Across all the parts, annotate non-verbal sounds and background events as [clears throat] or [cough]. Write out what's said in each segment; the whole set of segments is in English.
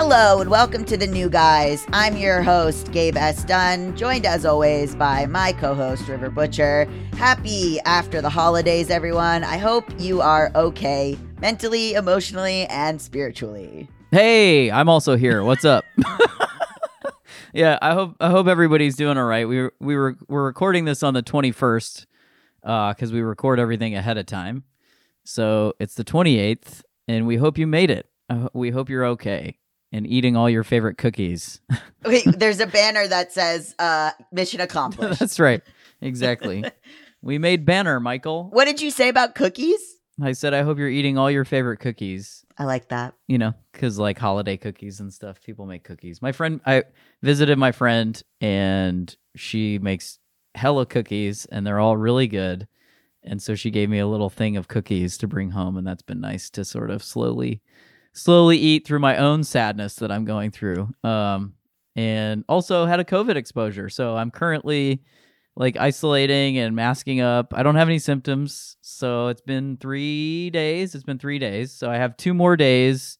Hello and welcome to the new guys. I'm your host, Gabe S. Dunn, joined as always by my co host, River Butcher. Happy after the holidays, everyone. I hope you are okay mentally, emotionally, and spiritually. Hey, I'm also here. What's up? [laughs] yeah, I hope I hope everybody's doing all right. We we were we're recording this on the 21st because we record everything ahead of time. So it's the 28th, and we hope you made it. Uh, we hope you're okay and eating all your favorite cookies. [laughs] Wait, there's a banner that says uh, "Mission [laughs] accomplished." That's right. Exactly. [laughs] we made banner, Michael. What did you say about cookies? I said I hope you're eating all your favorite cookies. I like that. You know, because like holiday cookies and stuff, people make cookies. My friend, I visited my friend, and she makes hella cookies, and they're all really good. And so she gave me a little thing of cookies to bring home, and that's been nice to sort of slowly slowly eat through my own sadness that I'm going through. Um, and also had a COVID exposure. So I'm currently like isolating and masking up. I don't have any symptoms. So it's been three days. It's been three days. So I have two more days.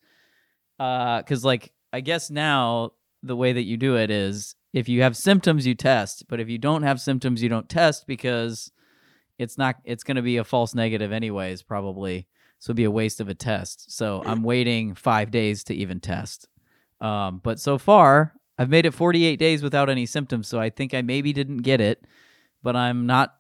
Uh, cause like, I guess now the way that you do it is if you have symptoms, you test. But if you don't have symptoms, you don't test because it's not, it's going to be a false negative anyways, probably. So it'd be a waste of a test. So I'm waiting five days to even test. Um, but so far, I've made it 48 days without any symptoms. So I think I maybe didn't get it, but I'm not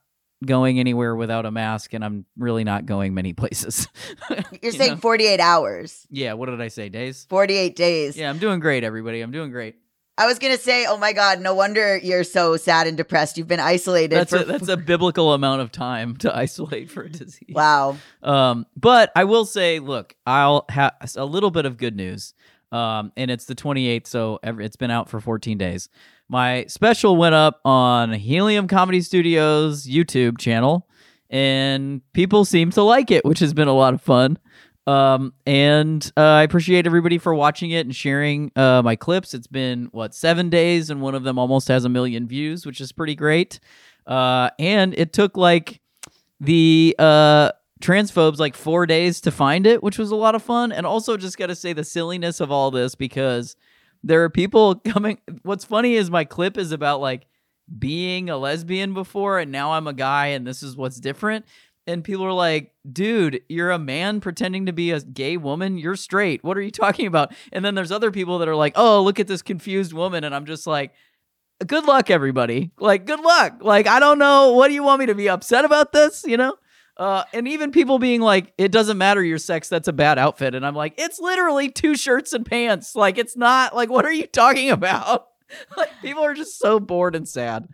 going anywhere without a mask and I'm really not going many [laughs] places. [laughs] You're You saying know? 48 hours, Yeah, what did I say? Days? 48 days. Yeah, I'm doing great, everybody. I'm doing great. I was gonna say, oh my god, no wonder you're so sad and depressed. You've been isolated That's for a, that's a biblical amount of time to [laughs] isolate for a disease. wow. Um, but I will say, look, I'll have a little bit of good news. Um, and it's the 28th, so every, it's been out for 14 days. My special went up on Helium Comedy Studios YouTube channel, and people seem to like it, which has been a lot of fun. Um, and uh, I appreciate everybody for watching it and sharing uh, my clips. It's been what seven days, and one of them almost has a million views, which is pretty great. Uh, and it took like the uh transphobes like four days to find it, which was a lot of fun. And also, just got to say the silliness of all this because there are people [laughs] coming. What's funny is my clip is about like being a lesbian before, and now I'm a guy, and this is what's different. And people are like, dude, you're a man pretending to be a gay woman. You're straight. What are you [laughs] talking about? And then there's other people that are like, oh, look at this confused woman. And I'm just like, good luck, everybody. Like, good luck. Like, I don't know. What do you want me to be upset about this? You know? Uh, and even people being like, it doesn't matter your sex, that's a bad outfit. And I'm like, it's literally two shirts and pants. Like, it's not, like, what are you talking [laughs] about? [laughs] like, people are just so bored and sad.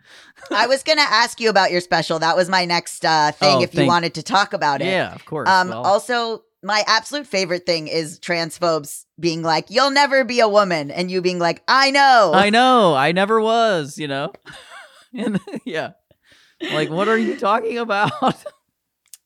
I was gonna ask you about your special. That was my next uh, thing. Oh, if you wanted to talk about it. Yeah, of course. Um. Well, Also, my absolute favorite thing is transphobes being like, "You'll never be a woman," and you being like, "I know." I [laughs] know. I never was, you know? [laughs] and yeah. Like, what are you talking about?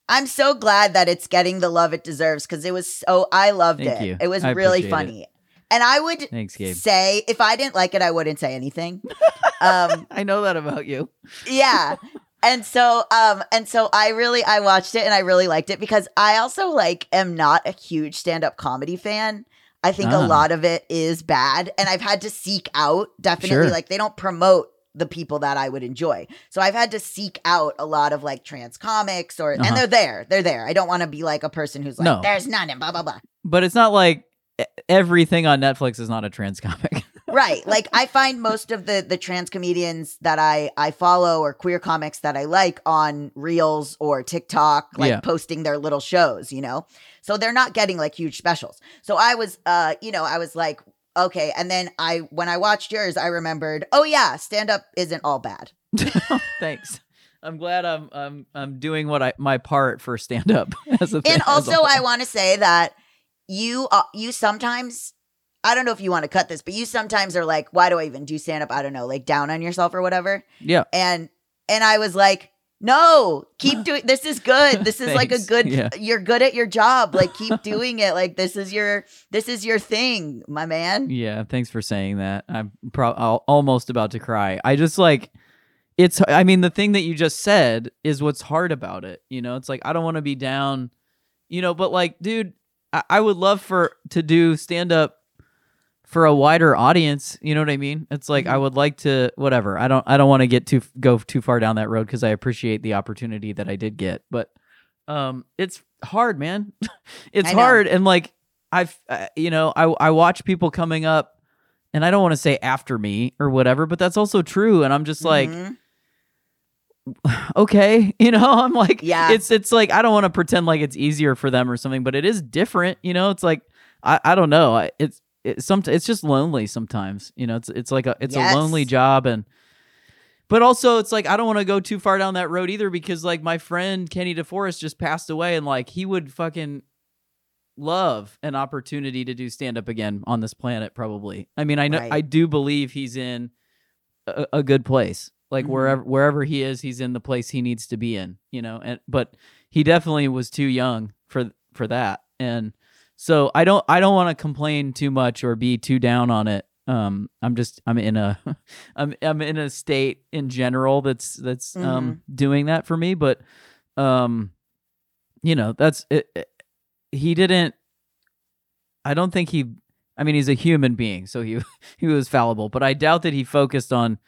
I'm so glad that it's getting the love it deserves because it was so. I loved Thank it. you. It was I really funny. it. And I would Thanks, Gabe. say if I didn't like it, I wouldn't say anything. [laughs] um. I know that about you. yeah and so um and so i really i watched it and i really liked it because i also like am not a huge stand-up comedy fan i think Ah. a lot of it is bad and i've had to seek out definitely Sure. like they don't promote the people that i would enjoy so i've had to seek out a lot of like trans comics or Uh-huh. and they're there they're there i don't want to be like a person who's like No. there's none and blah blah blah But it's not like everything on Netflix is not a trans comic. [laughs] right like i find most of the the trans comedians that i i follow or queer comics that i like on reels or tiktok like Yeah. posting their little shows you know so they're not getting like huge specials so i was uh you know i was like okay and then i when i watched yours i remembered oh yeah stand up isn't all bad [laughs] Thanks. I'm glad I'm I'm I'm doing what I my part for stand up [laughs] as a thing. and also i want to say that you uh, you sometimes i don't know if you want to cut this but you sometimes are like why do i even do stand up i don't know like down on yourself or whatever yeah. and and I was like, no, keep [laughs] doing this is good. This is like a good Yeah. you're good at your job. [laughs] Like keep doing it. Like this is your this is your thing, my man. Yeah, thanks for saying that. I'm pro- al- almost about to cry. I just like it's I mean the thing that you just said is what's hard about it. You know, it's like I don't want to be down, you know, but like dude, I, I would love for to do stand up for a wider audience. You know what I mean? It's like I Mhm. would like to whatever. I don't I don't want to get too go too far down that road because I appreciate the opportunity that I did get, but um, it's hard, man. [laughs] it's hard, and like I've uh, you know I I watch people coming up. And I don't want to say after me or whatever, but that's also true. And I'm just like, Mhm. [sighs] okay [laughs] you know i'm like Yeah. it's it's like i don't want to pretend like it's easier for them or something but it is different you know? It's like i i don't know I, it's it's some it's just lonely sometimes you know? It's it's like a it's a lonely job and but also it's like i don't want to go too far down that road either because like my friend kenny deforest just passed away and like he would fucking love an opportunity to do stand up again on this planet probably. I mean i know Right. i do believe he's in a, a good place like Mhm. wherever wherever he is he's in the place he needs to be in you know and but he definitely was too young for for that. And so i don't i don't want to complain too much or be too down on it. Um i'm just i'm in a [laughs] i'm i'm in a state in general that's that's um doing that for me but um you know that's it, it- he didn't i don't think he i mean he's a human being so he [laughs] he was fallible but i doubt that he focused on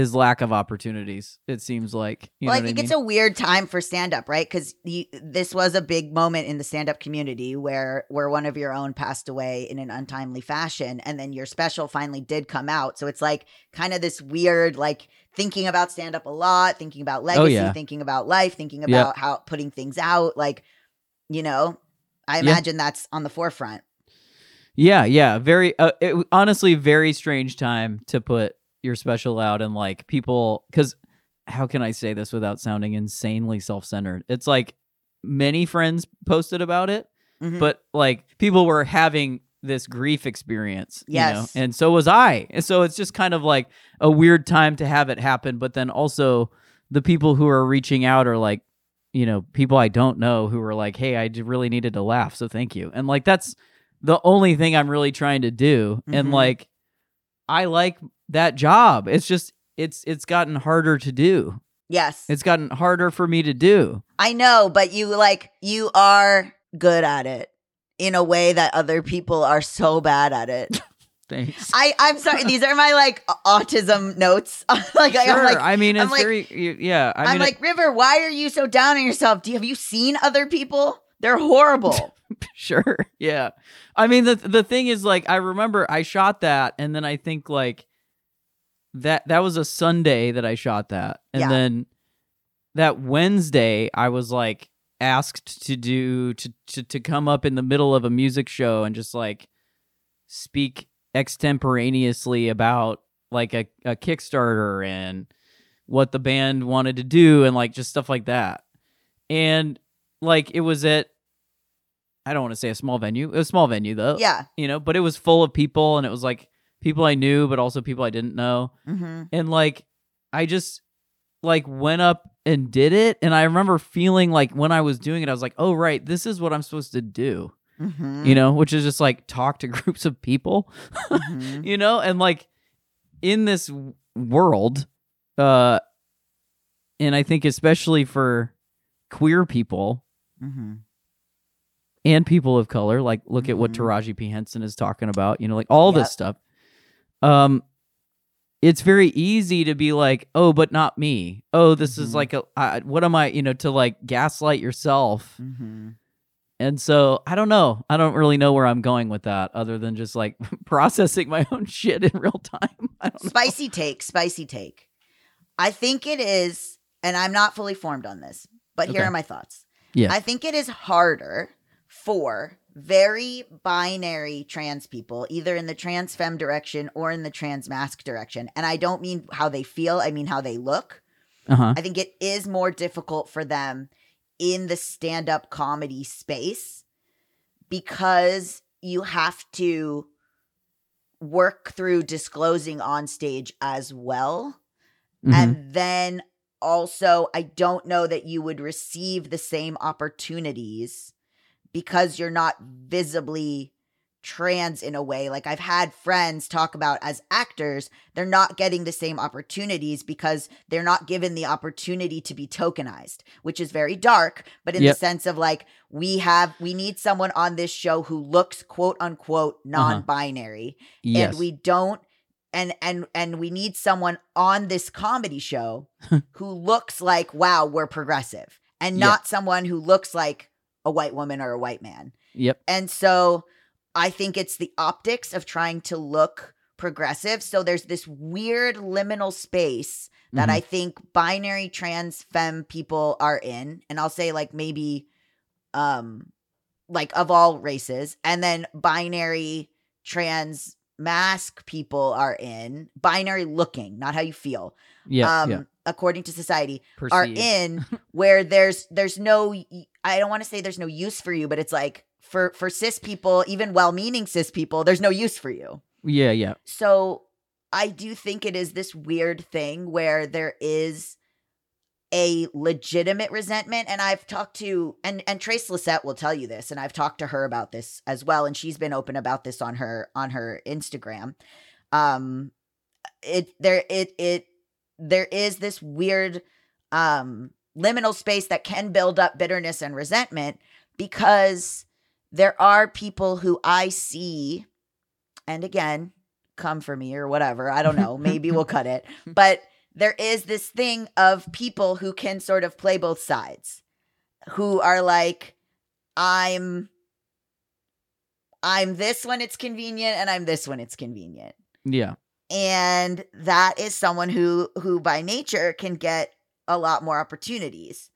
his lack of opportunities it seems like you well, know I think what it's I a weird time for stand up, right? Because this was a big moment in the stand up community where where one of your own passed away in an untimely fashion, and then your special finally did come out. So it's like kind of this weird, like thinking about stand up a lot, thinking about legacy, Oh, yeah. thinking about life, thinking Yep. about how putting things out. Like, you know, I Yeah. imagine that's on the forefront. Yeah, yeah, very uh, it, honestly very strange time to put your special out and like people cuz how can I say this without sounding insanely self-centered? It's like many friends posted about it, Mhm. but like people were having this grief experience, you know, Yes. and so was I. And so it's just kind of like a weird time to have it happen, but then also the people who are reaching out are like, you know, people I don't know who are like, "Hey, I really needed to laugh, so thank you." And like that's the only thing I'm really trying to do. And Mhm. like I like that job. It's just it's it's gotten harder to do. yes, It's gotten harder for me to do. I know, but you like you are good at it in a way that other people are so bad at it. [laughs] [laughs] Thanks. I I'm sorry. These are my like autism notes. [laughs] like I, sure. am like I mean, I'm it's like- very yeah. I am mean, like River. Why are you so down on yourself? Do you, have you seen other people? They're horrible. sure yeah i mean the the thing is like i remember i shot that and then i think like that that was a sunday that i shot that and Yeah. then that wednesday i was like asked to do to, to to come up in the middle of a music show and just like speak extemporaneously about like a, a kickstarter and what the band wanted to do and like just stuff like that and like it was at I don't want to say a small venue. It was a small venue though. yeah. You know, but it was full of people and it was like people I knew but also people I didn't know. hmm And like I just like went up and did it and I remember feeling like when I was doing it I was like, "Oh right, this is what I'm supposed to do." hmm You know, which is just like talk to [laughs] groups of people, hmm you know, and like in this world uh and I think especially for queer people, hmm and people of color. Like, look at what Mhm. Taraji P Henson is talking about. You know, like all Yep. this stuff. Um, it's very easy to be like, oh, but not me. Oh, this is Mhm. like a I, what am I? You know, to like gaslight yourself. hmm And so I don't know. I don't really know where I'm going with that, other than just like [laughs] processing my own [laughs] shit in real time. [laughs] I don't know. Spicy take, spicy take. I think it is, and I'm not fully formed on this, but here are my thoughts. Yeah. I think it is harder for very binary trans people, either in the trans femme direction or in the trans masc direction. And I don't mean how they feel, I mean how they look. Uh huh. I think it is more difficult for them in the stand up comedy space because you have to work through disclosing on stage as well. Mm-hmm. And then also, I don't know that you would receive the same opportunities because you're not visibly trans in a way. Like I've had friends talk about as actors, they're not getting the same opportunities because they're not given the opportunity to be tokenized, which is very dark, but in Yep. the sense of like we have we need someone on this show who looks quote unquote uh-huh. non-binary yes. and we don't and and and we need someone on this comedy show [laughs] who looks like wow, we're progressive and not someone who looks like a white woman or a white man. yep. And so I think it's the optics of trying to look progressive. So there's this weird liminal space that Mhm. I think binary trans femme people are in. And I'll say like maybe um like of all races. And then binary trans masc people are in. Binary looking, not how you feel. yeah. um yeah. According to society are in [laughs] where there's there's no I don't want to say there's no use for you, but it's like for for cis people, even well-meaning cis people, there's no use for you. Yeah. Yeah. So I do think it is this weird thing where there is a legitimate resentment and I've talked to and and Trace Lysette will tell you this and I've talked to her about this as well and she's been open about this on her on her Instagram. Um it there it it there is this weird um liminal space that can build up bitterness and resentment because there are people who I see and again come for me or whatever i don't know maybe we'll cut it [laughs] but there is this thing of people who can sort of play both sides who are like i'm i'm this when it's convenient and i'm this when it's convenient Yeah. And that is someone who who by nature can get a lot more opportunities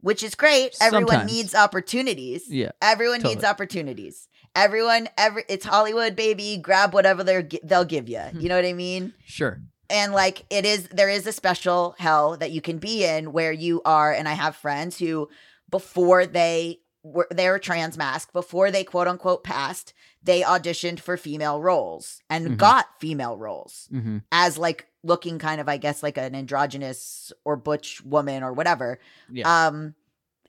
which is great everyone Sometimes. needs opportunities Yeah. Everyone needs opportunities. Everyone, every it's Hollywood, baby. Grab whatever they're they'll give you. Hmm. You know what I mean? Sure. And like it is, there is a special hell that you can be in where you are. And I have friends who, before they were they were trans masc, before they quote unquote passed, they auditioned for female roles and Mhm. got female roles Mm-hmm. as like looking kind of, I guess, like an androgynous or butch woman or whatever. Yeah. Um,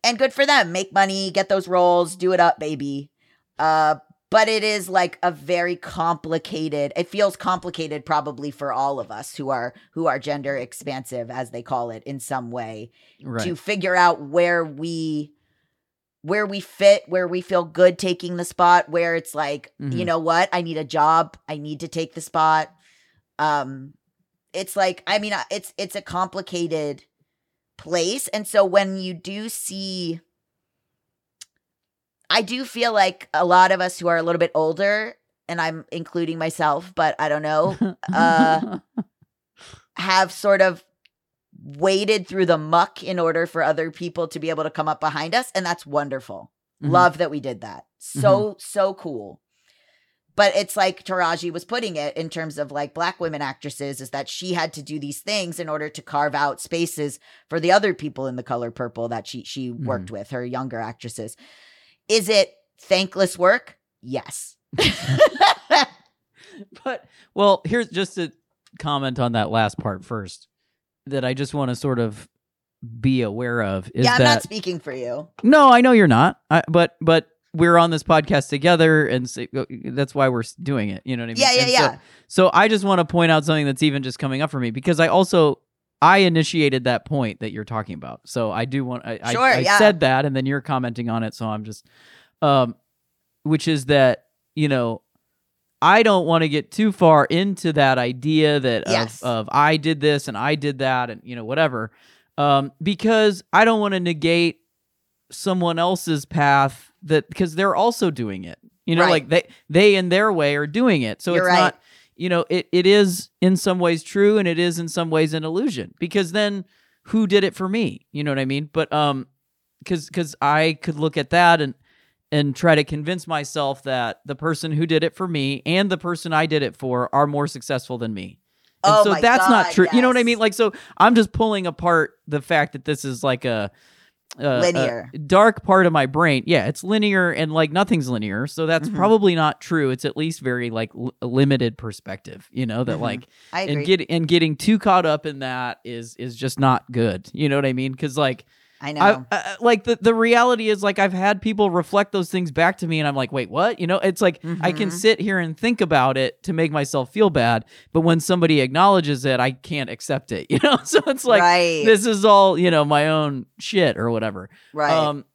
and good for them. Make money, get those roles, do it up, baby. Uh, but it is like a very complicated. It feels complicated, probably for all of us who are who are gender expansive, as they call it, in some way, right. to figure out where we where we fit, where we feel good taking the spot, where it's like, you Mhm. know what, I need a job, I need to take the spot. Um, it's like, I mean, uh, it's it's a complicated place, and so when you do see, I do feel like a lot of us who are a little bit older, and I'm including myself, but I don't know, [laughs] uh, have sort of waded through the muck in order for other people to be able to come up behind us, and that's wonderful. Mhm. Love that we did that. So so cool. But it's like Taraji was putting it in terms of like black women actresses is that she had to do these things in order to carve out spaces for the other people in the color purple that she she worked with, her younger actresses. Is it thankless work? Yes. [laughs] [laughs] but well, here's just to comment on that last part first. That I just want to sort of be aware of is yeah, I'm that not speaking for you. no, I know you're not. I, but but we're on this podcast together, and so, that's why we're doing it. You know what I mean? Yeah, yeah, And yeah. So I just want to point out something that's even just coming up for me because I also I initiated that point that you're talking about. So I do want I, I- I, yeah. said that and then you're commenting on it. So I'm just um which is that, you know, I don't want to get too far into that idea that Yes. of, of I did this and I did that and you know whatever. Um because I don't want to negate someone else's path that because they're also doing it. You know, Right. like they they in their way are doing it. So You're it's right. not you know, it, it is in some ways true and it is in some ways an illusion because then who did it for me? You know what I mean? But um cuz cuz I could look at that and and try to convince myself that the person who did it for me and the person I did it for are more successful than me. And Oh so that's not God, true. You know what I mean? Like so I'm just pulling apart the fact that this is like a uh, Linear. a dark part of my brain. Yeah, it's linear and like nothing's linear. So that's Mhm. probably not true. It's at least very like l- limited perspective, you know, that Mhm. like I agree. and get and getting too caught up in that is is just not good. You know what I mean? Cuz like I know. I, I, like the the reality is like I've had people reflect those things back to me, and I'm like, wait, what? You know, it's like I can Mhm. sit here and think about it to make myself feel bad, but when somebody acknowledges it, I can't accept it. [laughs] You know, so it's like right. this is all you know my own shit or whatever. right. Um,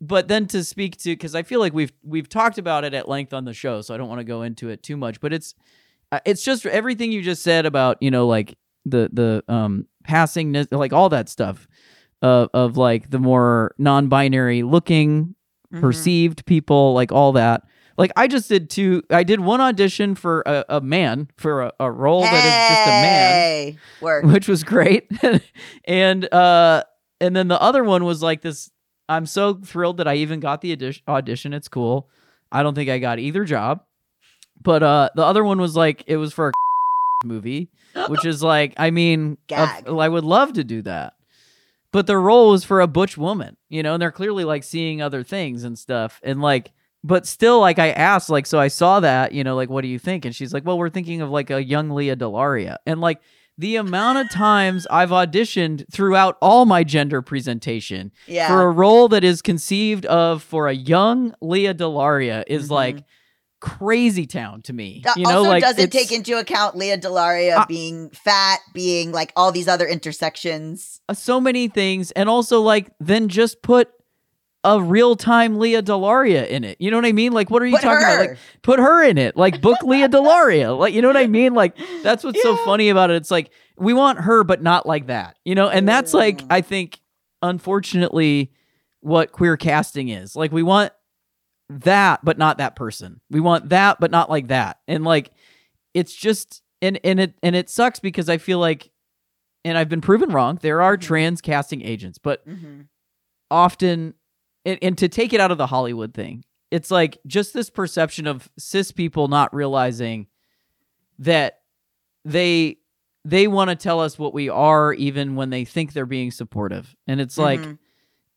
but then to speak to because I feel like we've we've talked about it at length on the show, so I don't want to go into it too much. But it's uh, it's just everything you just said about you know like the the um passing like all that stuff of of like the more non-binary looking Mhm. perceived people like all that. Like I just did two. I did one audition for a, a man for a, a role that is just a man Work. [laughs] which was great. [laughs] and uh and then the other one was like this I'm so thrilled that I even got the audition, audition. It's cool. I don't think I got either job. But uh the other one was like it was for a [laughs] movie, which is like I mean, Gag. I would love to do that. But the role was for a butch woman, you know, and they're clearly like seeing other things and stuff. And like but still like I asked like so I saw that, you know, like what do you think? And she's like, "Well, we're thinking of like a young Lea DeLaria." And like the amount of times I've auditioned throughout all my gender presentation Yeah. for a role that is conceived of for a young Lea DeLaria is Mhm. like crazy town to me. That you know, also like doesn't take into account Lea DeLaria Uh, being fat, being like all these other intersections. uh, so many things, and also like then just put a real time Lea DeLaria in it. You know what I mean? Like, what are you Put talking about? Like, put her in it. Like, book Leah [laughs] Delaria. Like, you know what I mean? Like, that's what's so funny about it. It's like we want her, but not like that. You know, and that's like I think, unfortunately, what queer casting is. Like, we want that, but not that person. We want that, but not like that. And like, it's just and and it and it sucks because I feel like, and I've been proven wrong. There are Mhm. trans casting agents, but hmm often and, and to take it out of the hollywood thing it's like just this perception of cis people not realizing that they they want to tell us what we are even when they think they're being supportive and it's like Mhm.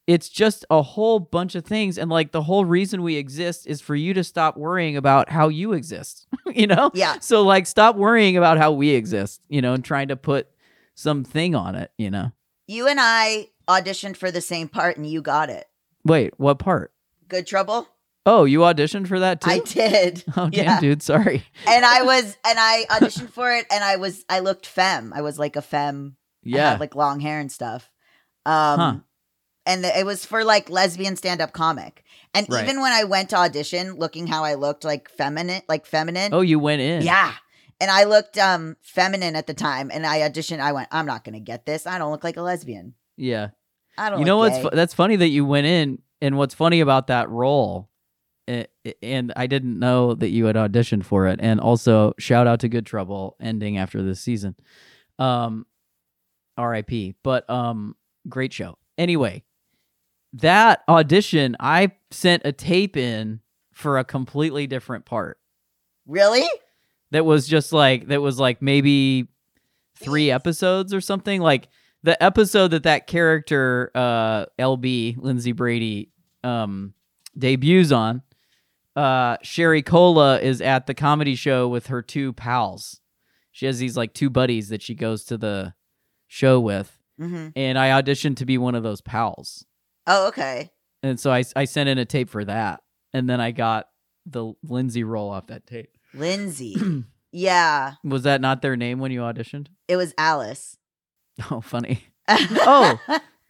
It's just a whole bunch of things and like the whole reason we exist is for you to stop worrying about how you exist [laughs] you know Yeah. so like stop worrying about how we exist you know and trying to put something on it you know You and I auditioned for the same part and you got it. wait what part Good trouble? Oh, you auditioned for that too? I did. [laughs] Oh damn, Yeah. dude, sorry. [laughs] And I was and I auditioned for it and I was I looked femme. I was like a femme. Yeah. like long hair and stuff. Um Huh. And it was for like lesbian stand-up comic. And Right. even when I went to audition looking how I looked like feminine, like feminine. oh, you went in. Yeah. And I looked um feminine at the time and I auditioned. I went, I'm not gonna get this. I don't look like a lesbian. Yeah. I don't You know what's fu- that's funny that you went in and what's funny about that role and I didn't know that you had auditioned for it and also shout out to Good Trouble ending after this season. Um RIP, but um great show. Anyway, that audition I sent a tape in for a completely different part. Really? that was just like that was like maybe three episodes or something. Like the episode that that character uh lb lindsay brady um debuts on uh sherry cola is at the comedy show with her two pals. She has these like two buddies that she goes to the show with. Hmm and i auditioned to be one of those pals Oh, okay. and so i, I sent in a tape for that and then i got the lindsay role off that tape Lindsay. [clears throat] yeah. was that not their name when you auditioned It was Alice. [laughs] Oh, funny. [laughs] Oh.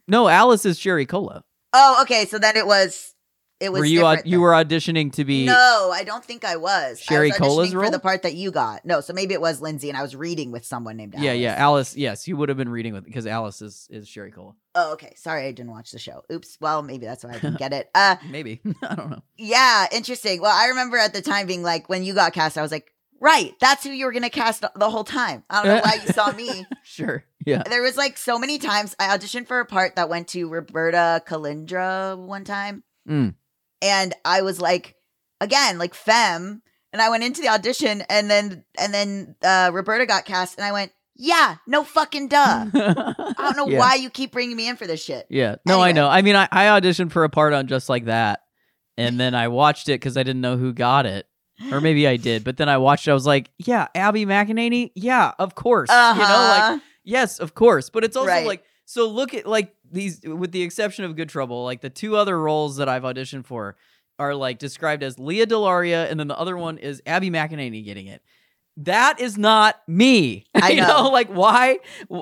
No, Alice is Sherry Cola. oh, okay. So then it was it was Were you au- you were auditioning to be? No, I don't think I was. Sherry I was Cola's role? for the part that you got. No, so maybe it was Lindsay, and I was reading with someone named Alice. Yeah, yeah, Alice. Yes, you would have been reading with because Alice is is Sherry Cola. Oh, okay. Sorry, I didn't watch the show. Oops. Well, maybe that's why I didn't [laughs] get it. Uh, Maybe [laughs] I don't know. yeah, interesting. Well, I remember at the time being like, when you got cast, I was like, right, that's who you were gonna cast the whole time. I don't know why you saw me. [laughs] Sure. Yeah. There was like so many times I auditioned for a part that went to Roberta Colindrez one time. Mm. And I was like, again, like femme. And I went into the audition and then and then uh Roberta got cast and I went, yeah, no fucking duh. I don't [laughs] know Yeah. why you keep bringing me in for this shit. Yeah. No, I know. I mean, I, I auditioned for a part on just like that, and [laughs] then I watched it because I didn't know who got it, or maybe I did. But then I watched it. I was like, yeah, Abby McEnany. Yeah, of course. Uh-huh. You know, like yes, of course. But it's also Right. like so. Look at like these, with the exception of Good Trouble, like the two other roles that I've auditioned for are like described as Lea DeLaria, and then the other one is Abby McEnany getting it. That is not me. I [laughs] you know. like why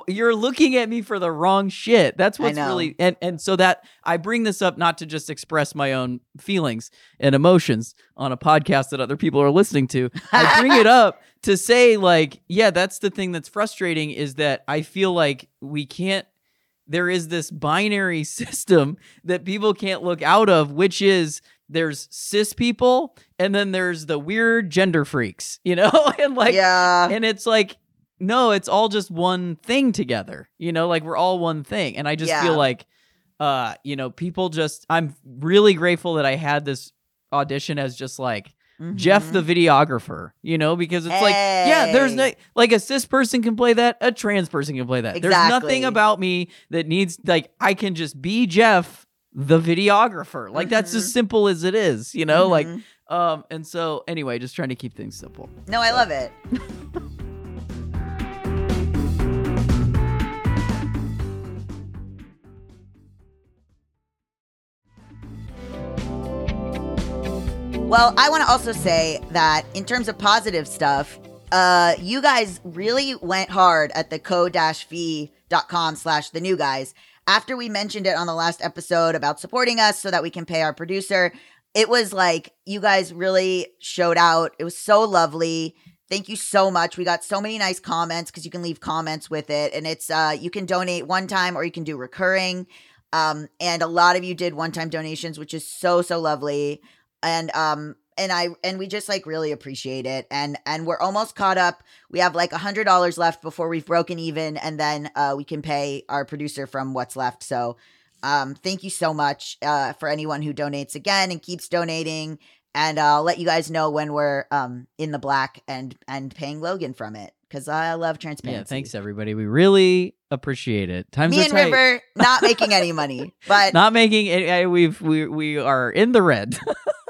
you're looking at me for the wrong shit. That's what's really and and so that I bring this up not to just express my own feelings and emotions on a podcast that other people are listening to. I bring it up [laughs] to say like, yeah, that's the thing that's frustrating is that I feel like we can't there is this binary [laughs] system that people can't look out of, which is there's cis people and then there's the weird gender freaks, you know? [laughs] and like yeah. and it's like no, it's all just one thing together. You know, like we're all one thing. And I just Yeah. feel like uh, you know, people just I'm really grateful that I had this audition as just like Jeff Mhm. the videographer, you know, because it's like, yeah, there's no like a cis person can play that, a trans person can play that. There's nothing about me that needs like I can just be Jeff the videographer. Like that's as Mhm. simple as it is, you know? Like Mhm. um and so anyway, just trying to keep things simple. No, I love it. [laughs] Well, I want to also say that in terms of positive stuff, uh, you guys really went hard at the ko-fi.com slash the new guys. After we mentioned it on the last episode about supporting us so that we can pay our producer, it was like you guys really showed out. It was so lovely. Thank you so much. We got so many nice comments because you can leave comments with it. And it's uh you can donate one time or you can do recurring. Um, and a lot of you did one-time donations, which is so, so lovely. And um and I and we just like really appreciate it. And and we're almost caught up. We have like a hundred dollars left before we've broken even, and then uh we can pay our producer from what's left. So um thank you so much uh for anyone who donates again and keeps donating and I'll let you guys know when we're um in the black and and paying Logan from it because I love transparency. Yeah, thanks everybody. We really appreciate it. Times Me and tight. River not making any money, [laughs] but Not making it. I- We've we we are in the red. [laughs]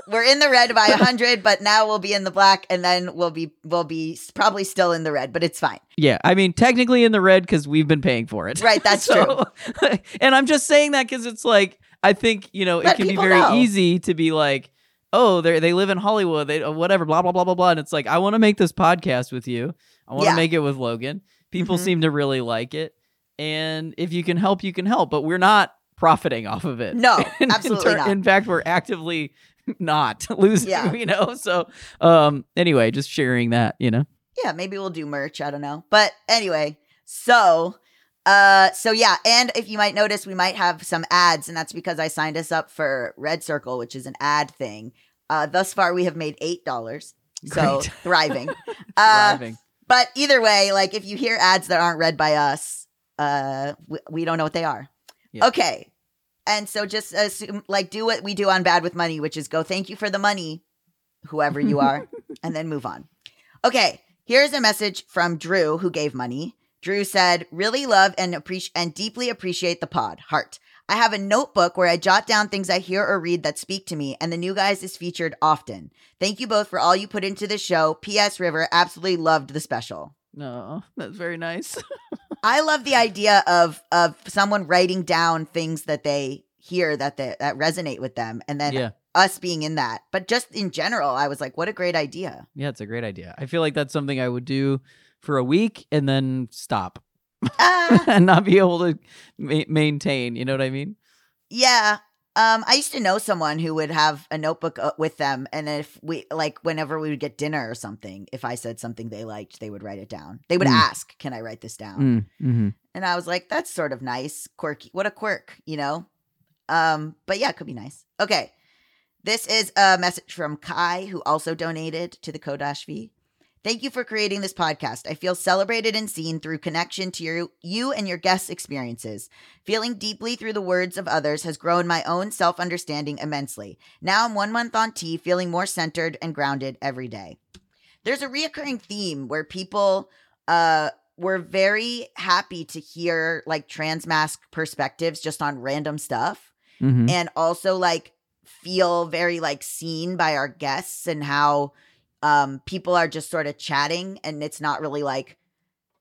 we're in the red by a hundred. But now we'll be in the black, and then we'll be we'll be probably still in the red, but it's fine. yeah, I mean technically in the red because we've been paying for it. Right, that's [laughs] So- [laughs] and I'm just saying that because it's like I think you know it can be very know. easy to be like, oh, they they live in Hollywood, they uh, whatever, blah blah blah blah blah, and it's like I want to make this podcast with you. I want to Yeah. make it with Logan. People Mhm. seem to really like it, and if you can help, you can help. But we're not profiting off of it. No, [laughs] In- in absolutely not. In fact, we're actively [laughs] not [laughs] losing. Yeah. You know. So, um. Anyway, just sharing that. You know. yeah, maybe we'll do merch. I don't know. But anyway, so uh so yeah, and if you might notice we might have some ads, and that's because I signed us up for RedCircle, which is an ad thing. Uh thus far we have made eight dollars. So Great. [laughs] thriving. Uh Thriving. but either way, like if you hear ads that aren't read by us, uh we, we don't know what they are. Yeah. Okay. And so just assume like do what we do on Bad with Money, which is go thank you for the money, whoever you are, [laughs] and then move on. Okay, here's a message from Drew who gave money. Drew said, "Really love and appreciate and deeply appreciate the pod. Heart. I have a notebook where I jot down things I hear or read that speak to me, and the new guys is featured often. Thank you both for all you put into the show. P.S. River absolutely loved the special. No, that's very nice. [laughs] I love the idea of of someone writing down things that they hear that they, that resonate with them, and then yeah. us being in that. But just in general, I was like, what a great idea. Yeah, it's a great idea. I feel like that's something I would do for a week and then stop Ah. [laughs] and not be able to ma- maintain. You know what I mean? Yeah. Um, I used to know someone who would have a notebook uh, with them, and if we like, whenever we would get dinner or something, if I said something they liked, they would write it down. They would Mm. ask, "Can I write this down?" Mm, hmm And I was like, "That's sort of nice, quirky. What a quirk, you know." Um, but yeah, it could be nice. Okay, this is a message from Kai, who also donated to the Ko-Fi. Thank you for creating this podcast. I feel celebrated and seen through connection to your you and your guests' experiences. Feeling deeply through the words of others has grown my own self understanding immensely. Now I'm one month on T, feeling more centered and grounded every day. There's a reoccurring theme where people uh, were very happy to hear like trans masc perspectives just on random stuff hmm and also like feel very like seen by our guests and how um people are just sort of chatting and it's not really like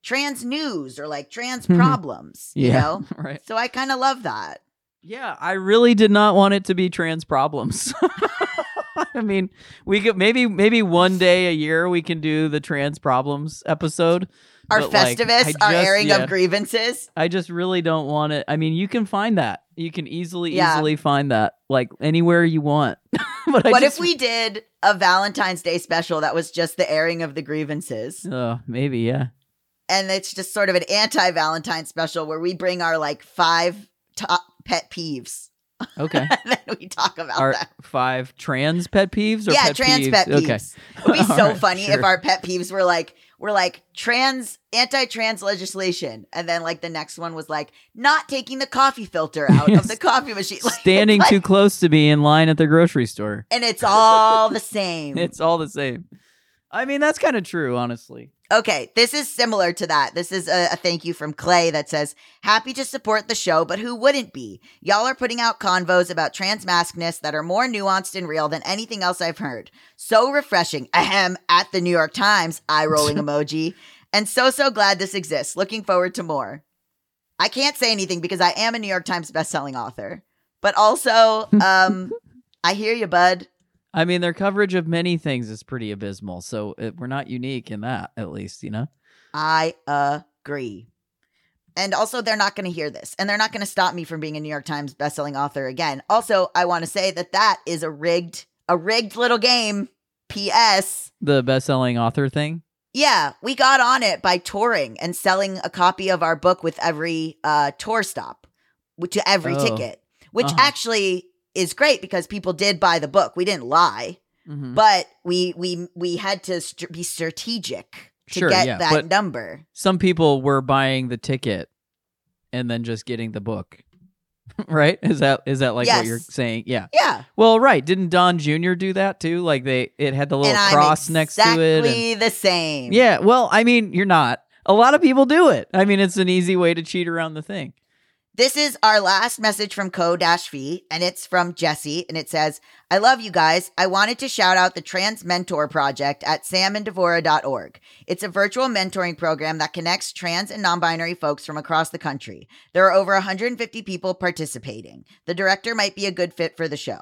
trans news or like trans [laughs] problems, you Yeah. know? [laughs] right. So I kind of love that. Yeah, I really did not want it to be trans problems. [laughs] I mean, we could maybe maybe one day a year we can do the trans problems episode. Our But, like, Festivus, our airing yeah. of grievances. I just really don't want it. I mean, you can find that. You can easily Yeah. easily find that like anywhere you want. [laughs] but What just, if we did a Valentine's Day special that was just the airing of the grievances? Uh, maybe yeah. And it's just sort of an anti Valentine special where we bring our like five top pet peeves. Okay. [laughs] and then we talk about Our that. five trans pet peeves or Yeah, pet trans peeves? pet peeves. Okay. It would be [laughs] so Alright, funny if our pet peeves were like were like trans anti-trans legislation, and then like the next one was like not taking the coffee filter [laughs] out of the coffee machine, [laughs] Like, Standing it's too close to be in line at the grocery store. and it's all the same. [laughs] It's all the same. I mean, that's kind of true, honestly. Okay, this is similar to that. This is a, a thank you from Clay that says, Happy to support the show, but who wouldn't be? Y'all are putting out convos about transmascness that are more nuanced and real than anything else I've heard. So refreshing. Ahem, at the New York Times, eye rolling [laughs] emoji. And so, so glad this exists. Looking forward to more. I can't say anything because I am a New York Times bestselling author. But also, [laughs] um, I hear you, bud. I mean, their coverage of many things is pretty abysmal, so it, we're not unique in that, at least, you know? I agree. And also, they're not going to hear this, and they're not going to stop me from being a New York Times bestselling author again. Also, I want to say that that is a rigged, a rigged little game. P.S. The best-selling author thing. Yeah, we got on it by touring and selling a copy of our book with every uh, tour stop, to every Oh. ticket, which Uh-huh. actually is great because people did buy the book. We didn't lie, Mhm. but we we we had to st- be strategic to Sure, get yeah, that number. Some people were buying the ticket and then just getting the book. [laughs] right? Is that is that like what you're saying? Yeah. Yeah. Well, right. Didn't Don Jr. do that too? Like they it had the little and cross I'm next to it. Exactly the same. Yeah, well, I mean, you're not. A lot of people do it. I mean, it's an easy way to cheat around the thing. This is our last message from Ko-Fi, and it's from Jesse, and it says, I love you guys. I wanted to shout out the Trans Mentor Project at samanddevorah.org. It's a virtual mentoring program that connects trans and non binary folks from across the country. There are over 150 people participating. The director might be a good fit for the show.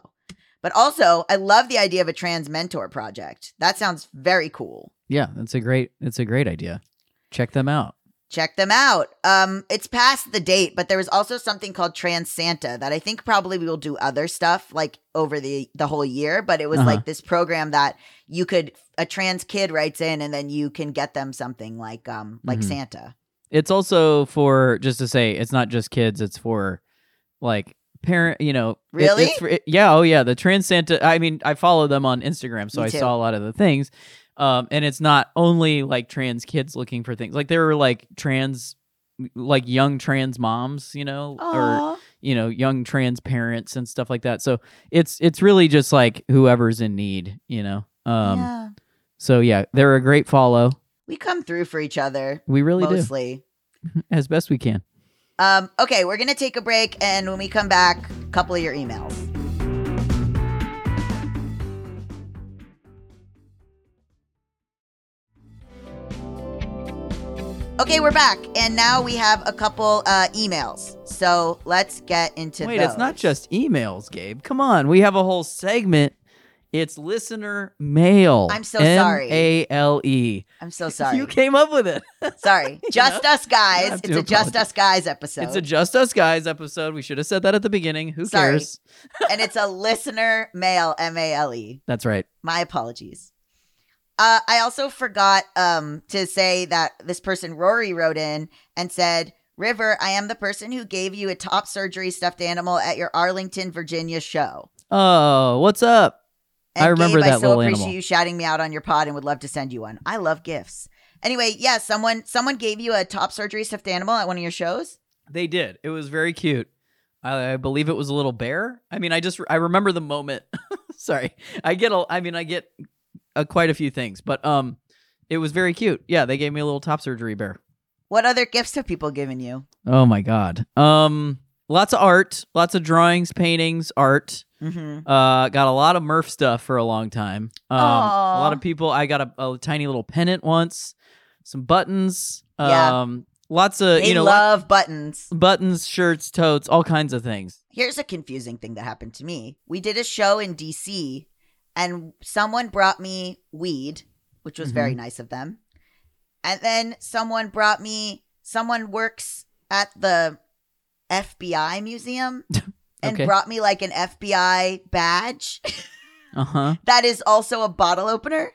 But also, I love the idea of a trans mentor project. That sounds very cool. Yeah, that's a great it's a great idea. Check them out. Check them out. Um, it's past the date, but there was also something called Trans Santa that I think probably we will do other stuff like over the the whole year. But it was Uh-huh. like this program that you could a trans kid writes in, and then you can get them something like um like Mhm. Santa. It's also for just to say it's not just kids, it's for like parent, you know. it- Really? it's for- it- yeah, oh yeah, the Trans Santa I mean, I follow them on Instagram, so Me I too. saw a lot of the things. Um and it's not only like trans kids looking for things. Like there were like trans like young trans moms, you know, or you know young trans parents and stuff like that so it's it's really just like whoever's in need you know um yeah, so yeah they're a great follow we come through for each other we really mostly. do [laughs] as best we can Um, okay, we're gonna take a break, and when we come back, a couple of your emails. Okay, we're back, and now we have a couple uh, emails. So let's get into. wait it's not just emails gabe come on we have a whole segment it's listener mail I'm so sorry. m-a-l-e I'm so [laughs] sorry. E. you came up with it [laughs] sorry, just us guys. It's a just us guys episode. it's a just us guys episode we should have said that at the beginning who Sorry. cares and it's a listener mail. M A L E. [laughs] that's right My apologies. Uh, I also forgot um, to say that this person, Rory, wrote in and said, River, I am the person who gave you a top surgery stuffed animal at your Arlington, Virginia show. oh what's up And I remember Gabe, I that so little appreciate animal. you shouting me out on your pod and would love to send you one. I love gifts. Anyway, yeah, someone someone gave you a top surgery stuffed animal at one of your shows. They did. It was very cute. I, I believe it was a little bear. I mean, I just I remember the moment. [laughs] Sorry, I get a. I mean, I get uh, quite a few things, but um, it was very cute. Yeah, they gave me a little top surgery bear. What other gifts have people given you? Oh my god. Um, lots of art, lots of drawings, paintings, art. Mm-hmm. Uh, got a lot of Murph stuff for a long time. Um, a lot of people. I got a, a tiny little pennant once, some buttons. Yeah. Um, lots of They you know lo- love buttons. buttons, shirts, totes, all kinds of things. Here's a confusing thing that happened to me. We did a show in DC and someone brought me weed, which was very nice of them. And then someone brought me someone works at the FBI museum [laughs] and Okay. brought me like an FBI badge [laughs] Uh huh. that is also a bottle opener.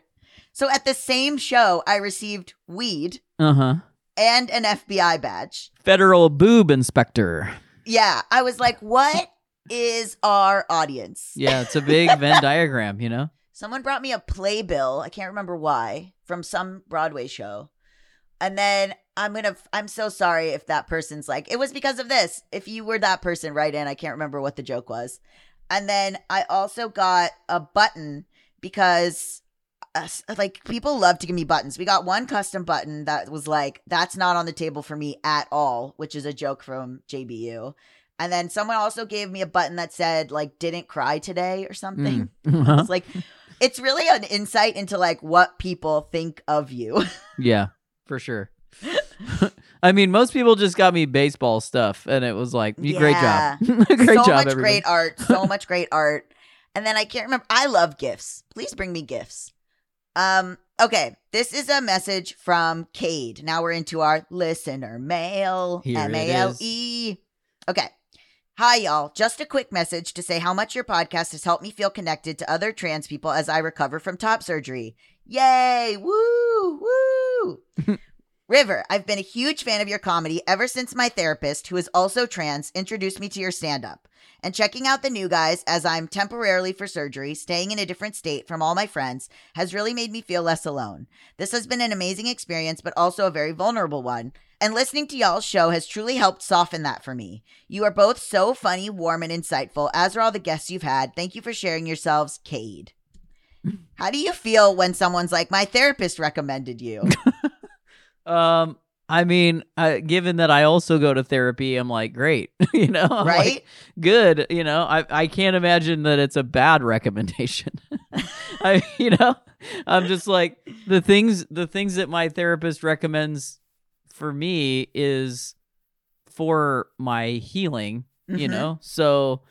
So at the same show, I received weed Uh huh. and an FBI badge. Federal boob inspector. Yeah, I was like, what is our audience? Yeah, it's a big Venn [laughs] diagram. You know. Someone brought me a playbill. I can't remember why from some Broadway show. And then I'm going to, I'm so sorry if that person's like, it was because of this. If you were that person, write in. I can't remember what the joke was. And then I also got a button because uh, like people love to give me buttons. We got one custom button that was like, that's not on the table for me at all, which is a joke from JBU. And then someone also gave me a button that said like didn't cry today or something. Mm. [laughs] Uh-huh. It's like it's really an insight into like what people think of you. [laughs] Yeah, for sure. [laughs] I mean, most people just got me baseball stuff, and it was like, "You great job, great so job, much everybody." great art, so much great art. And then I can't remember. I love gifts. Please bring me gifts. Um. Okay, this is a message from Cade. Now we're into our listener mail. M A L E. Okay. Hi, y'all. Just a quick message to say how much your podcast has helped me feel connected to other trans people as I recover from top surgery. Yay! Woo! Woo! [laughs] River, I've been a huge fan of your comedy ever since my therapist, who is also trans, introduced me to your stand up. And checking out the new guys as I'm temporarily for surgery, staying in a different state from all my friends, has really made me feel less alone. This has been an amazing experience, but also a very vulnerable one. And listening to y'all's show has truly helped soften that for me. You are both so funny, warm, and insightful, as are all the guests you've had. Thank you for sharing yourselves, Cade. [laughs] How do you feel when someone's like, my therapist recommended you? [laughs] Um, I mean, uh, given that I also go to therapy, I'm like, great, [laughs] you know, I'm like, right? good, you know. I I can't imagine that it's a bad [laughs] recommendation. [laughs] I, you know, I'm just like the things the things that my therapist recommends for me is for my healing, you Mhm. know. So.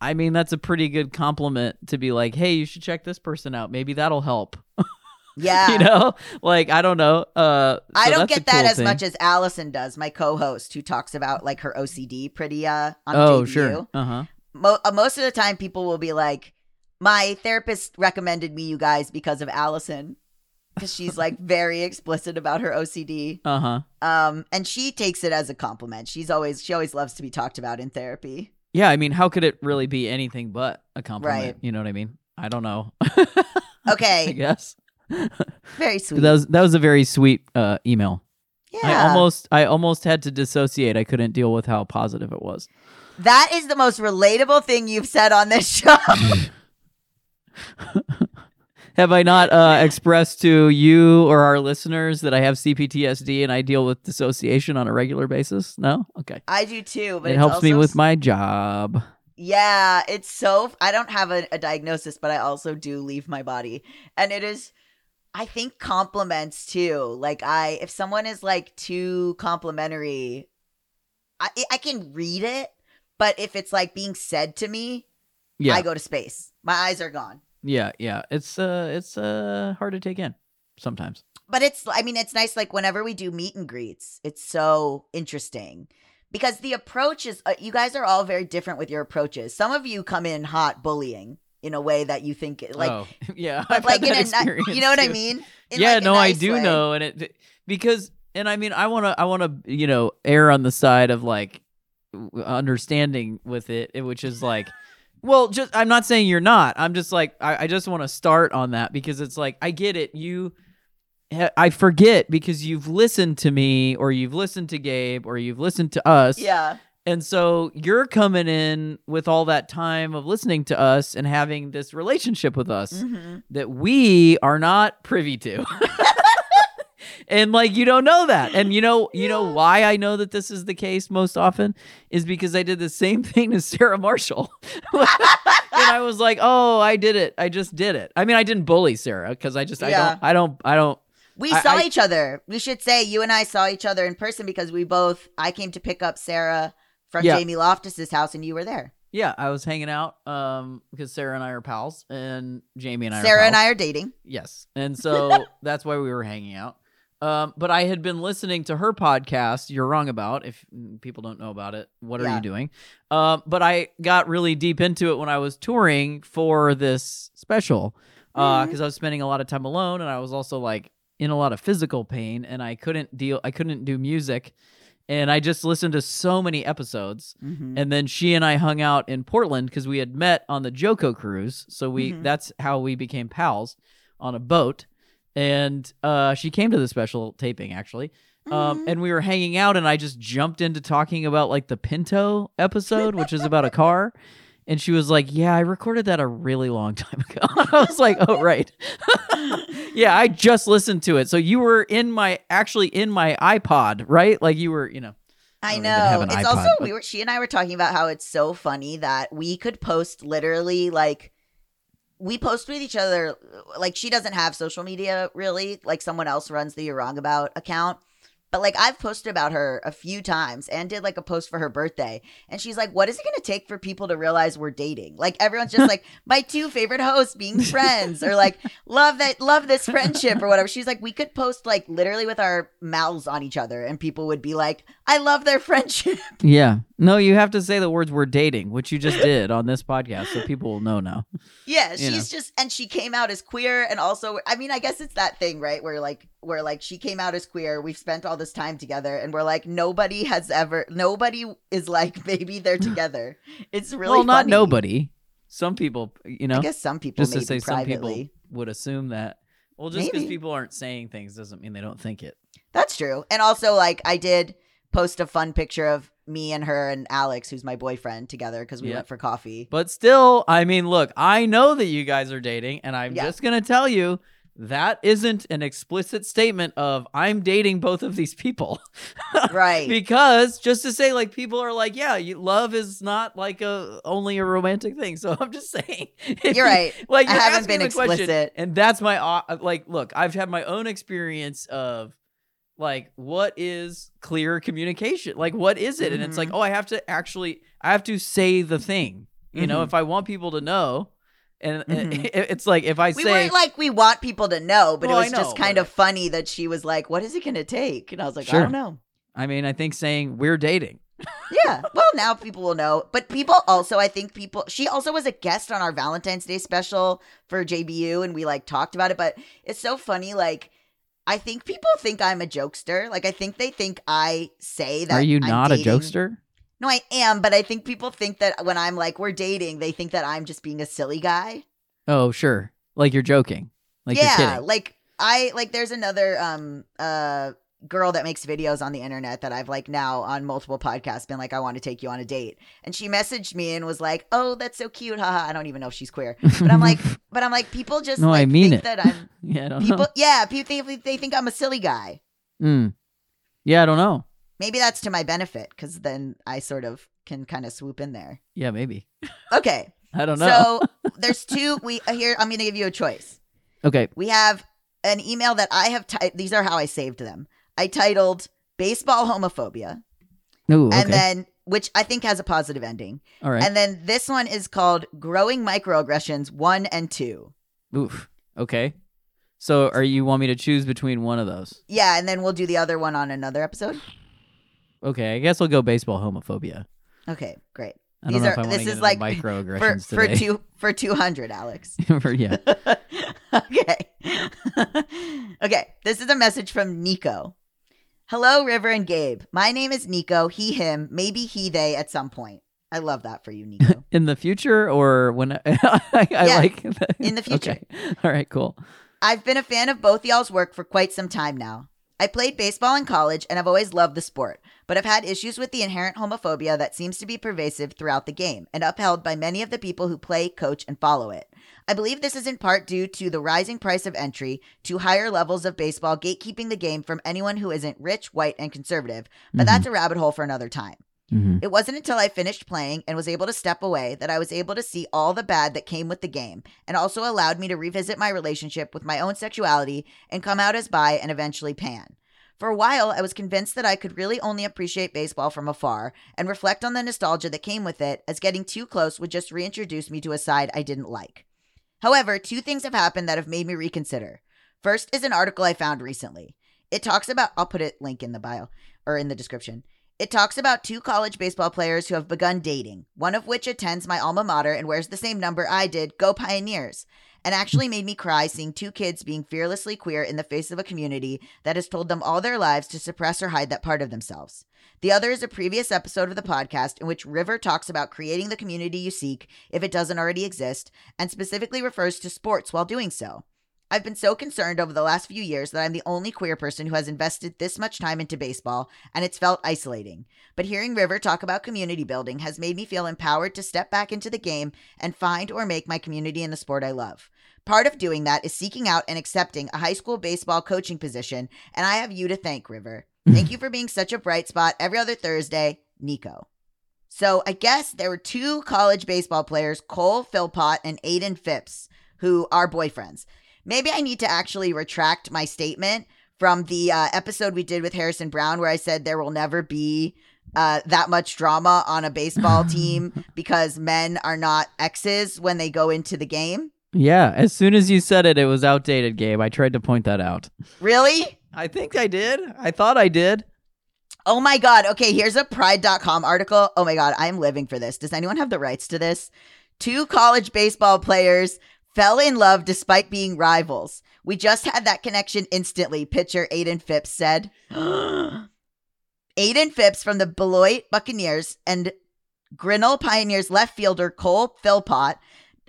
I mean, that's a pretty good compliment to be like, hey, you should check this person out. Maybe that'll help. Yeah. [laughs] you know like i don't know uh I don't get that cool as thing. much as Allison does, my co-host, who talks about like her OCD pretty uh on oh sure uh-huh Mo- uh, most of the time, people will be like, "My therapist recommended me you guys because of Allison." Because she's like [laughs] very explicit about her OCD, uh-huh um, and she takes it as a compliment. She's always she always loves to be talked about in therapy. yeah i mean how could it really be anything but a compliment Right. you know what i mean i don't know [laughs] i Okay, guess very [laughs] sweet. that was that was a very sweet uh email yeah, i almost i almost had to dissociate i couldn't deal with how positive it was that is the most relatable thing you've said on this show. [laughs] have i not uh expressed to you or our listeners that i have cptsd and i deal with dissociation on a regular basis no okay I do too, but it helps me with my job Yeah, it's so. I don't have a, a diagnosis, but I also do leave my body, and it is. I think compliments too. Like I, if someone is like too complimentary, I I can read it, but if it's like being said to me, yeah I go to space. My eyes are gone. Yeah, yeah. It's uh it's uh hard to take in sometimes. But it's. I mean, it's nice. Like whenever we do meet and greets, it's so interesting. Because the approach is, uh, you guys are all very different with your approaches. Some of you come in hot bullying in a way that you think, like, oh, [laughs] yeah. I've like in a you know what I mean? In, yeah, like, no, I do way. know and it because and I mean I want to I want to, you know, err on the side of like understanding with it, eh, which is like well, just I'm not saying you're not. I'm just like I, I just want to start on that because it's like I get it. You I forget because you've listened to me or you've listened to Gabe or you've listened to us. Yeah. And so you're coming in with all that time of listening to us and having this relationship with us Mhm. that we are not privy to. [laughs] and like you don't know that. And you know, you know why I know that this is the case most often is because I did the same [laughs] thing to Sarah Marshall. [laughs] and I was like, "Oh, I did it. I just did it." I mean, I didn't bully Sarah cuz I just I don't I don't I don't We I- saw I- each other. We should say you and I saw each other in person because we both. I came to pick up Sarah from Yeah. Jamie Loftus's house, and you were there. Yeah, I was hanging out um because Sarah and I are pals, and Jamie and I. Sarah are and. I are dating. Yes. And so [laughs] that's why we were hanging out. Um, but I had been listening to her podcast, You're Wrong About. If people don't know about it, what are Yeah. you doing? Um, but I got really deep into it when I was touring for this special because Mhm. I was spending a lot of time alone and I was also like in a lot of physical pain and I couldn't deal, I couldn't do music. And I just listened to so many episodes. Mhm. And then she and I hung out in Portland because we had met on the JoCo cruise. So we Mhm. that's how we became pals on a boat. And uh, she came to the special taping actually. Um, Mhm. and we were hanging out, and I just jumped into talking about like the Pinto episode, which is about a car. [laughs] And she was like, "Yeah, I recorded that a really long [laughs] time ago." [laughs] I was like, "Oh, right, [laughs] yeah, I just listened to it." So you were in my actually in my iPod, right? Like you were, you know. I don't even have know. It's iPod, also but- we were she and I were talking about how it's so funny that we could post literally like we post with each other like she doesn't have social media really like someone else runs the you're wrong about account but like i've posted about her a few times and did like a post for her birthday and she's like what is it going to take for people to realize we're dating? Like everyone's just like [laughs] my two favorite hosts being friends or like love that love this friendship or whatever. She's like we could post like literally with our mouths on each other and people would be like i love their friendship [laughs] Yeah. No, you have to say the words "we're dating," which you just did on this podcast, so people will know now. Yeah, You she's know. just and she came out as queer and also I mean I guess it's that thing, right? Where like where like she came out as queer, we've spent all this time together and we're like nobody has ever nobody is like [laughs] maybe they're [laughs] together. It's really well, not funny. nobody. Some people, you know, I guess some people just to say some privately. people would assume that. Well, just because people aren't saying things doesn't mean they don't think it. That's true. And also like I did post a fun picture of me and her and Alex, who's my boyfriend, together because we Yeah. went for coffee. But still, I mean, look, I know that you guys are dating, and I'm Yeah. just gonna tell you that isn't an explicit statement of I'm dating both of these people. [laughs] Right. because just to say like people are like yeah you, love is not like a only a romantic thing [laughs] so i'm just saying You're right. like I haven't been the question, explicit. and that's my uh, like look i've had my own experience of like what is clear communication like what is it and it's like Mhm. oh i have to actually i have to say the thing you know Mhm. if i want people to know and and Mhm. [laughs] it- it's like if i we say weren't like we want people to know, but Well, it I was just kind of funny that she was like, "What is it going to take?" And I was like, Sure. "I don't know." i mean i think saying we're dating [laughs] yeah. Well, now people will know. But people also, I think people, she also was a guest on our Valentine's Day special for JBU and we like talked about it. But it's so funny. Like, I think people think I'm a jokester. Like, I think they think I say that. are you I'm not a jokester No, I am. But I think people think that when I'm like, we're dating, they think that I'm just being a silly guy. oh sure like you're joking like you're yeah. Like, I, like, there's another, um, uh, girl that makes videos on the internet that I've like now on multiple podcasts been like I want to take you on a date and she messaged me and was like oh that's so cute haha I don't even know if she's queer but I'm like [laughs] but I'm like people just No, I mean think it. that [laughs] I'm yeah, I don't people know. yeah people they, they think I'm a silly guy Mm. Yeah, I don't know. maybe that's to my benefit because then I sort of can kind of swoop in there Yeah, maybe. okay [laughs] I don't know. so there's two we uh, here I'm gonna give you a choice okay. we have an email that I have typed. these are how I saved them I titled baseball homophobia Ooh, okay. and then which I think has a positive ending. All right. And then this one is called Growing Microaggressions 1 and 2. Oof. Okay. So, are you want me to choose between one of those? Yeah, and then we'll do the other one on another episode. Okay, I guess we'll go baseball homophobia. Okay, great. I These are- this is like microaggressions [laughs] For for today. two for 200, Alex. [laughs] For- yeah. [laughs] okay. okay, this is a message from Nico. Hello, River and Gabe. My name is Nico, he, him, maybe he, they at some point. I love that for you, Nico. [laughs] In the future, or when [laughs] I, I Yeah, like that. in the future. Okay. [laughs] All right. Cool. I've been a fan of both y'all's work for quite some time now. I played baseball in college and I've always loved the sport, but I've had issues with the inherent homophobia that seems to be pervasive throughout the game and upheld by many of the people who play, coach, and follow it. I believe this is in part due to the rising price of entry to higher levels of baseball gatekeeping the game from anyone who isn't rich, white, and conservative, but Mhm. that's a rabbit hole for another time. Mhm. It wasn't until I finished playing and was able to step away that I was able to see all the bad that came with the game and also allowed me to revisit my relationship with my own sexuality and come out as bi and eventually pan. For a while, I was convinced that I could really only appreciate baseball from afar and reflect on the nostalgia that came with it, as getting too close would just reintroduce me to a side I didn't like. However, two things have happened that have made me reconsider. First is an article I found recently. It talks about, I'll put it link in the bio or in the description. It talks about two college baseball players who have begun dating, one of which attends my alma mater and wears the same number I did, Go Pioneers, and actually made me cry seeing two kids being fearlessly queer in the face of a community that has told them all their lives to suppress or hide that part of themselves. The other is a previous episode of the podcast in which River talks about creating the community you seek if it doesn't already exist, and specifically refers to sports while doing so. I've been so concerned over the last few years that I'm the only queer person who has invested this much time into baseball, and it's felt isolating. But hearing River talk about community building has made me feel empowered to step back into the game and find or make my community in the sport I love. Part of doing that is seeking out and accepting a high school baseball coaching position, and I have you to thank, River. Thank you for being such a bright spot every other Thursday, Nico. So I guess there were two college baseball players, Cole Philpott and Aiden Phipps, who are boyfriends. Maybe I need to actually retract my statement from the uh, episode we did with Harrison Browne, where I said there will never be uh, that much drama on a baseball [laughs] team because men are not exes when they go into the game. Yeah, as soon as you said it, it was outdated, Gabe. I tried to point that out. Really? I think I did. I thought I did. Oh my God. Okay, here's a pride.com article. Oh my God, I'm living for this. Does anyone have the rights to this? Two college baseball players fell in love despite being rivals. We just had that connection instantly, pitcher Aiden Phipps said. [gasps] Aiden Phipps from the Beloit Buccaneers and Grinnell Pioneers left fielder Cole Philpott.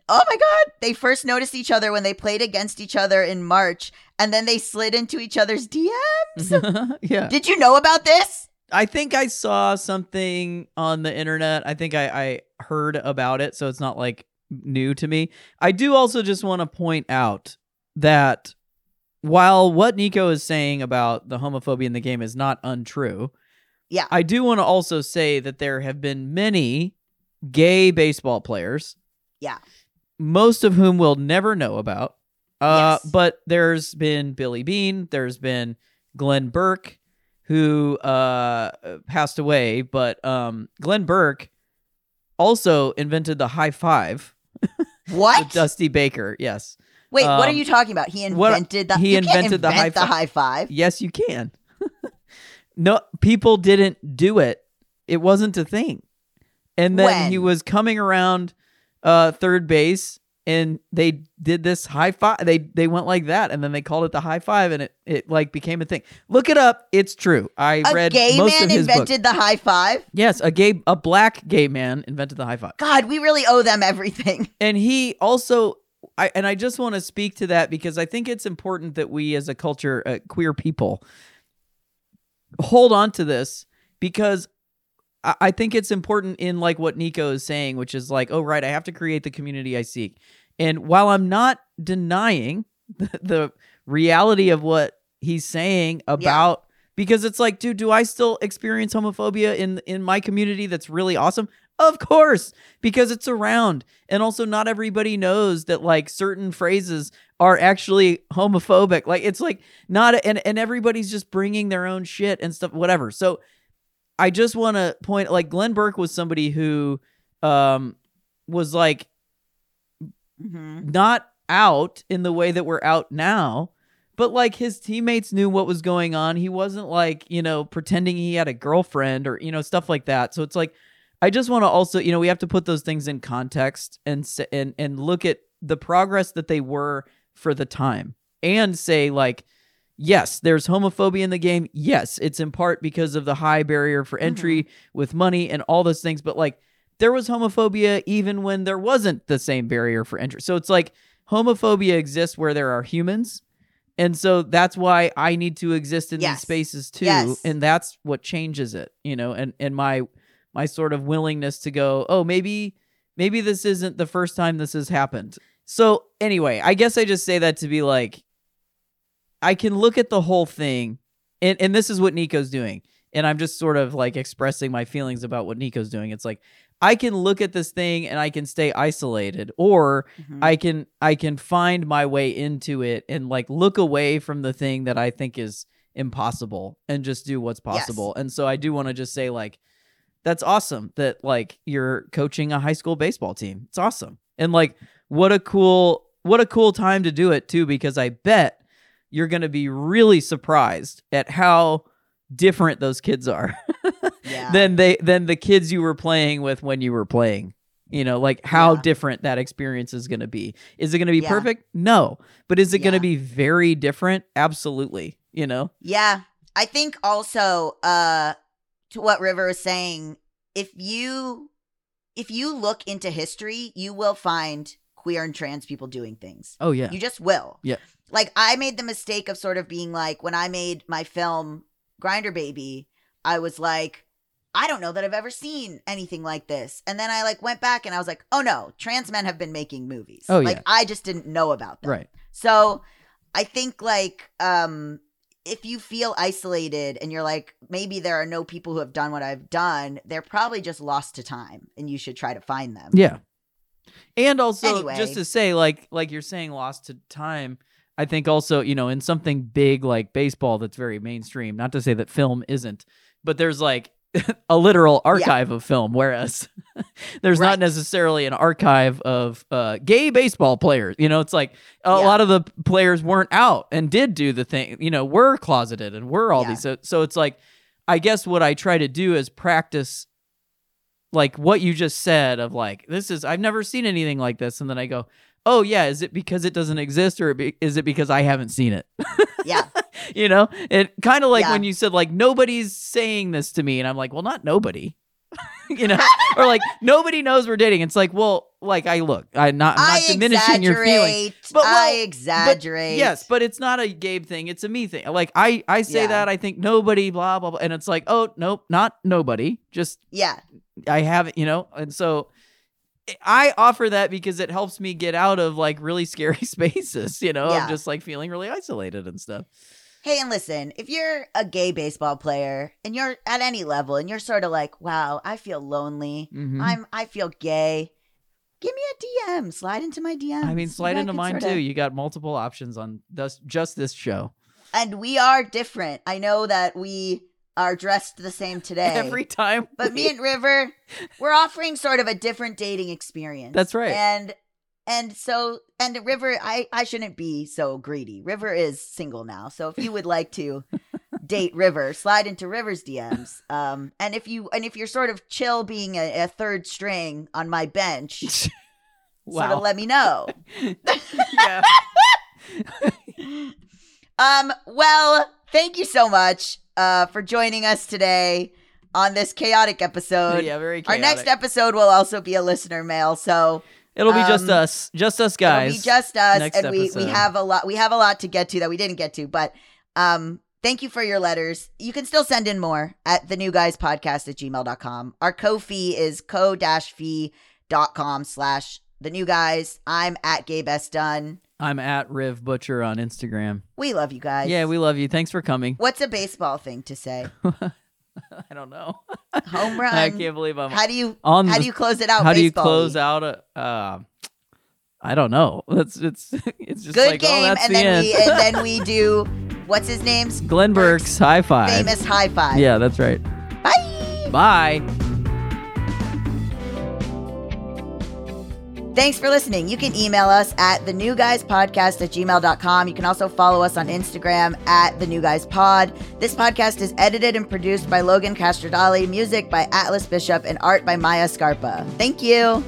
Oh my God. They first noticed each other when they played against each other in March, and then they slid into each other's DMs. [laughs] yeah. Did you know about this? I think I saw something on the internet. I think I, I heard about it, so it's not like new to me. I do also just want to point out that while what Nico is saying about the homophobia in the game is not untrue, Yeah. I do want to also say that there have been many gay baseball players. Yeah. Most of whom we'll never know about. Uh, Yes. But there's been Billy Bean, there's been Glenn Burke, who uh, passed away, but um, Glenn Burke also invented the high five What? [laughs] Dusty Baker. Yes. Wait, what are um, you talking about? He what- invented the he invented the high the five. high five. Yes, you can. [laughs] no, people didn't do it. It wasn't a thing. And then When? he was coming around uh, third base, and they did this high five. They they went like that, and then they called it the high five, and it it like became a thing. Look it up. It's true. I A read gay most man of his invented the high five. Yes, a gay, a black gay man invented the high five, God, we really owe them everything. [laughs] and he also. I, and I just want to speak to that because I think it's important that we, as a culture, uh, queer people, hold on to this because I, I think it's important in like what Nico is saying, which is like, oh right, I have to create the community I seek. And while I'm not denying [laughs] the, the reality of what he's saying about because it's like, dude, do I still experience homophobia in in my community that's really awesome? Of course, because it's around. And also not everybody knows that like certain phrases are actually homophobic. Like it's like not and and everybody's just bringing their own shit and stuff whatever. So I just want to point like Glenn Burke was somebody who um was like Mhm. not out in the way that we're out now but like his teammates knew what was going on he wasn't like you know pretending he had a girlfriend or you know stuff like that so it's like i just want to also you know we have to put those things in context and and and look at the progress that they were for the time and say like yes there's homophobia in the game yes it's in part because of the high barrier for mm-hmm. entry with money and all those things but like there was homophobia even when there wasn't the same barrier for entry. So it's like homophobia exists where there are humans. And so that's why I need to exist in Yes. these spaces too. Yes. And that's what changes it, you know, and, and my my sort of willingness to go, oh, maybe maybe this isn't the first time this has happened. So anyway, I guess I just say that to be like I can look at the whole thing and, and this is what Nico's doing. and I'm just sort of like expressing my feelings about what Nico's doing. It's like I can look at this thing and I can stay isolated or Mhm. I can I can find my way into it and like look away from the thing that I think is impossible and just do what's possible. And so I do want to just say like that's awesome that like you're coaching a high school baseball team. It's awesome. And like what a cool what a cool time to do it too because I bet you're going to be really surprised at how different those kids are [laughs] yeah. than they than the kids you were playing with when you were playing. You know, like how Yeah. different that experience is going to be. Is it going to be Yeah. perfect? No. But is it going to be very different? Absolutely. You know? Yeah. I think also uh to what River is saying, if you if you look into history, you will find queer and trans people doing things. Oh yeah. You just will. Yeah. Like I made the mistake of sort of being like when I made my film Grinder Baby, I was like I don't know that I've ever seen anything like this. And then I like went back and I was like, "Oh no, trans men have been making movies." Oh, like yeah. I just didn't know about them. right. So I think like um if you feel isolated and you're like maybe there are no people who have done what I've done, they're probably just lost to time and you should try to find them. Yeah. And also Anyway. just to say like like you're saying lost to time, I think also, you know, in something big like baseball that's very mainstream, not to say that film isn't, but there's like [laughs] a literal archive of film whereas [laughs] there's Right. not necessarily an archive of uh, gay baseball players. You know, it's like a Yeah. lot of the players weren't out and did do the thing, you know, were closeted and were all Yeah. these so so it's like I guess what I try to do is practice like what you just said of like this is I've never seen anything like this and then I go, "Oh yeah, is it because it doesn't exist or is it because I haven't seen it?" [laughs] Yeah. [laughs] you know? It kind of like Yeah. when you said like nobody's saying this to me and I'm like, "Well, not nobody." [laughs] you know? or like nobody knows we're dating. It's like, "Well, like I look, I not I'm not diminishing your feelings." But, I well, exaggerate. Yes, but it's not a Gabe thing. It's a me thing. Like I, I say Yeah. that I think nobody, blah blah blah, and it's like, oh nope, not nobody. Just Yeah. I haven't, you know, and so I offer that because it helps me get out of like really scary [laughs] spaces, you know, Yeah. of just like feeling really isolated and stuff. Hey, and listen, if you're a gay baseball player and you're at any level and you're sort of like, wow, I feel lonely. Mhm. I'm I feel gay. Give me a DM. Slide into my DM. I mean, slide into mine sorta- too. You got multiple options on this, just this show. And we are different. I know that we are dressed the same today. Every time, but me and River, we're offering sort of a different dating experience. That's right. And and so and River, I I shouldn't be so greedy. River is single now, so if you would like to [laughs] date River, slide into River's DMs. Um, and if you and if you're sort of chill being a, a third string on my bench, [laughs] sort of let me know. [laughs] yeah. Um, well, thank you so much uh for joining us today on this chaotic episode. yeah, very. chaotic. Our next episode will also be a listener mail, so It'll be just um, us, just us guys. It'll be just us, next and we we have a lot. We have a lot to get to that we didn't get to, but um, thank you for your letters. You can still send in more at the new guys podcast at gmail.com. Our Ko-Fi is ko-fi.com slash the new guys. I'm at Gay Best Done. I'm at Riv Butcher on Instagram. We love you guys. Yeah, we love you. Thanks for coming. [laughs] What's a baseball thing to say? I don't know. [laughs] Home [laughs] run. I can't believe I'm How do you on. how the- do you close it out? how do you close out a? Uh, I don't know. It's it's it's just Good like oh, game, that's and the then end. we and then we do what's his name's Glenn Burke's high five. famous high five. Yeah, that's right. Bye. Bye. Thanks for listening. You can email us at the new guys podcast at gmail.com. You can also follow us on Instagram at the new guys pod. This podcast is edited and produced by Logan Castrodali, music by Atlas Bishop, and art by Maya Scarpa. Thank you.